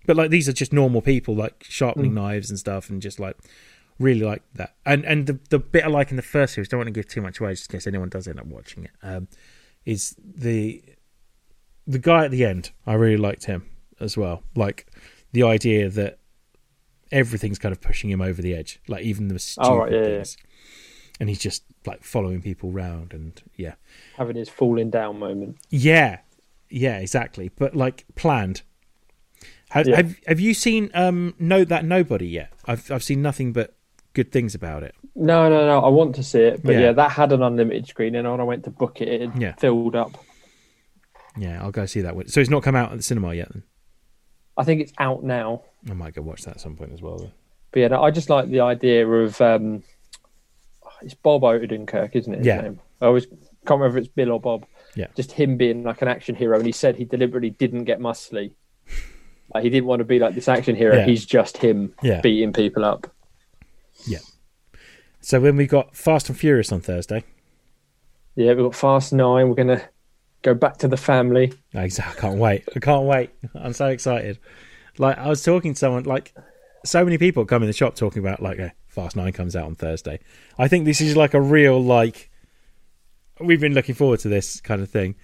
but like these are just normal people, like sharpening Mm. knives and stuff, and just like really like that. And and the the bit I like in the first series, don't want to give too much away, just in case anyone does end up watching it. Um, is the the guy at the end? I really liked him as well. Like the idea that everything's kind of pushing him over the edge, like even the stupid Oh, right, yeah, yeah. And he's just like following people round, and yeah, Having his falling down moment. yeah, yeah, exactly. But like planned. Have Yeah. have, have you seen um no that nobody yet? I've I've seen nothing but good things about it. No, no, no. I want to see it, but Yeah. yeah, that had an unlimited screen, and when I went to book it, it Yeah. filled up. Yeah, I'll go see that one. So it's not come out at the cinema yet. Then I think it's out now. I might go watch that at some point as well. Then. But yeah, no, I just like the idea of um, it's Bob Odenkirk, isn't it? Yeah. name? I always can't remember if it's Bill or Bob. Yeah. Just him being like an action hero, and he said he deliberately didn't get muscly. Like he didn't want to be like this action hero. Yeah. He's just him Yeah. beating people up. So when we got Fast and Furious on Thursday, Yeah, we've got Fast Nine. We're gonna go back to the family. I exa- I can't wait. I can't wait. I'm so excited. Like I was talking to someone, like so many people come in the shop talking about like Fast Nine comes out on Thursday. I think this is like a real like we've been looking forward to this kind of thing,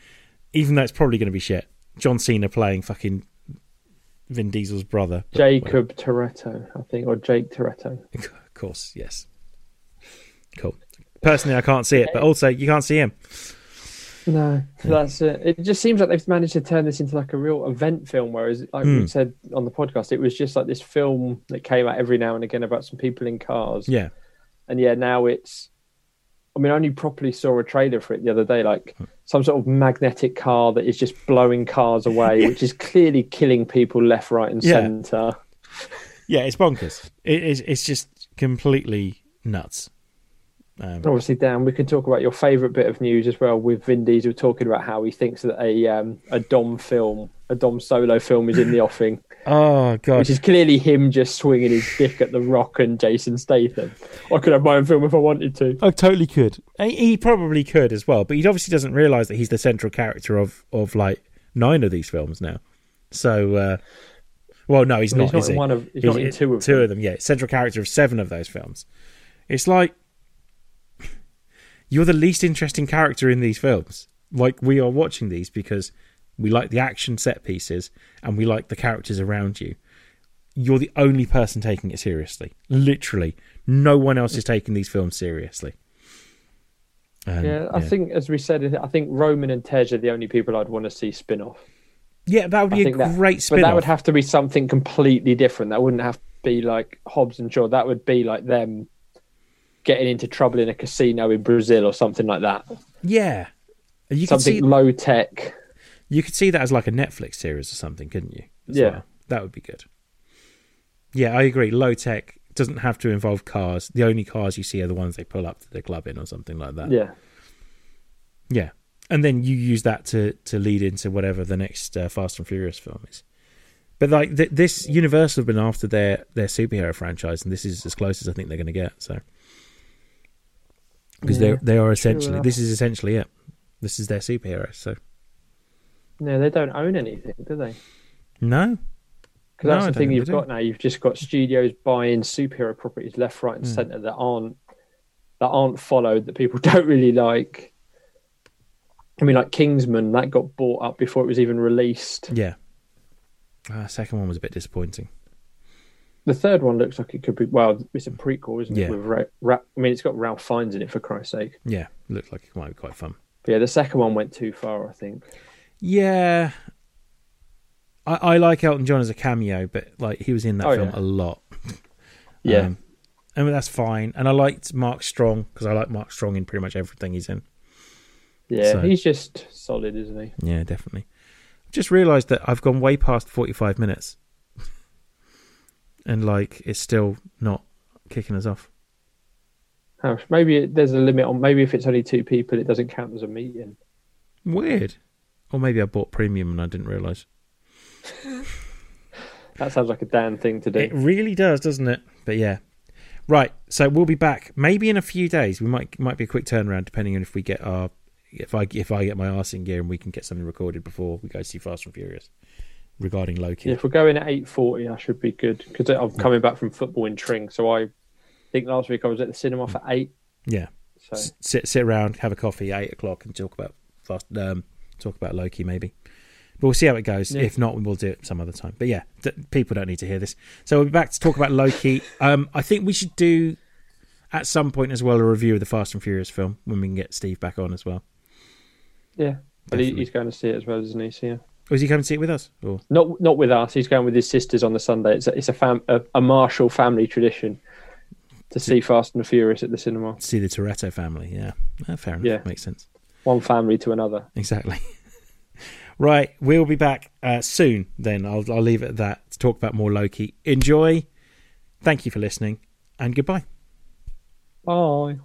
even though it's probably going to be shit. John Cena playing fucking Vin Diesel's brother. Jacob Toretto, I think, or Jake Toretto. course, yes. Cool. Personally, I can't see it, but also you can't see him. No, that's it. It just seems like they've managed to turn this into like a real event film, whereas, like Hmm. we said on the podcast, it was just like this film that came out every now and again about some people in cars. Yeah, And yeah, now it's. I mean, I only properly saw a trailer for it the other day, like some sort of magnetic car that is just blowing cars away, which is clearly killing people left, right, and Yeah. centre. yeah, it's bonkers. It is. It's just completely nuts. Um, Obviously, Dan, we can talk about your favourite bit of news as well with Vin Diesel talking about how he thinks that a um, a Dom film, a Dom solo film, is in the offing. oh god, which is clearly him just swinging his dick at The Rock and Jason Statham. I could have my own film if I wanted to. I totally could. He he probably could as well, but he obviously doesn't realize that he's the central character of of like nine of these films now. So, uh, well, no, he's Well, not. he's not is in he? one of- he's not in two of two them. of them. Yeah, central character of seven of those films. It's like you're the least interesting character in these films. Like we are watching these because we like the action set pieces and we like the characters around you. You're the only person taking it seriously. Literally, no one else is taking these films seriously. And, Yeah, I yeah. think, as we said, I think Roman and Tej are the only people I'd want to see spin off. Yeah, that would be a think that- great But that would have to be something completely different. That wouldn't have to be like Hobbs and Shaw. That would be like them getting into trouble in a casino in Brazil or something like that. yeah. You something see low tech. you could see that as like a Netflix series or something, couldn't you? as Yeah. well? That would be good. Yeah, I agree. Low tech doesn't have to involve cars. The only cars you see are the ones they pull up to the club in or something like that. Yeah. Yeah. And then you use that to to lead into whatever the next uh, Fast and Furious film is. But like th- this, Universal have been after their their superhero franchise, and this is as close as I think they're going to get. So because Yeah, they they are essentially this is essentially it. This is their superhero. So No, they don't own anything, do they? no, Because No, that's the thing you've do. got now. You've just got studios buying superhero properties left, right, and Mm. centre that aren't that aren't followed that people don't really like. I mean, like Kingsman, that got bought up before it was even released. yeah. Uh, second one was a bit disappointing. The third one looks like it could be. Well, it's a prequel, isn't Yeah. it? With Ra- Ra- I mean, it's got Ralph Fiennes in it for Christ's sake. Yeah, looked like it might be quite fun. But yeah, the second one went too far. I think. Yeah, I, I like Elton John as a cameo, but like he was in that Oh, film yeah. a lot. Yeah. Um, and that's fine. And I liked Mark Strong because I like Mark Strong in pretty much everything he's in. Yeah, So- he's just solid, isn't he? Yeah, definitely. Just realised that I've gone way past forty-five minutes, and like it's still not kicking us off. How, maybe there's a limit on. Maybe if it's only two people, it doesn't count as a meeting. Weird. Or maybe I bought premium and I didn't realise. That sounds like a Dan thing to do. It really does, doesn't it? But yeah. Right, so we'll be back maybe in a few days. We might might be a quick turnaround depending on if we get our if I if I get my arse in gear and we can get something recorded before we go see Fast and Furious regarding Loki. Yeah, if we're going at eight forty, I should be good because I'm coming back from football in Tring. So I think last week I was at the cinema for eight. Yeah. So S- sit sit around, have a coffee, eight o'clock, and talk about fast. Um, talk about Loki maybe. But we'll see how it goes. Yeah. If not, we'll do it some other time. But yeah, d- people don't need to hear this. So we'll be back to talk about Loki. Um, I think we should do at some point as well a review of the Fast and Furious film when we can get Steve back on as well. Yeah, but he, Definitely. he's going to see it as well, isn't he? So, yeah. Was he coming to see it with us? Or Not not with us. He's going with his sisters on the Sunday. It's a, it's a fam a, a Marshall family tradition to see Fast and the Furious at the cinema. To see the Toretto family? Yeah, Ah, fair enough. Yeah. Makes sense. One family to another. Exactly. right, we'll be back uh, soon. Then I'll I'll leave it at that to talk about more Loki. Enjoy. Thank you for listening, and goodbye. Bye.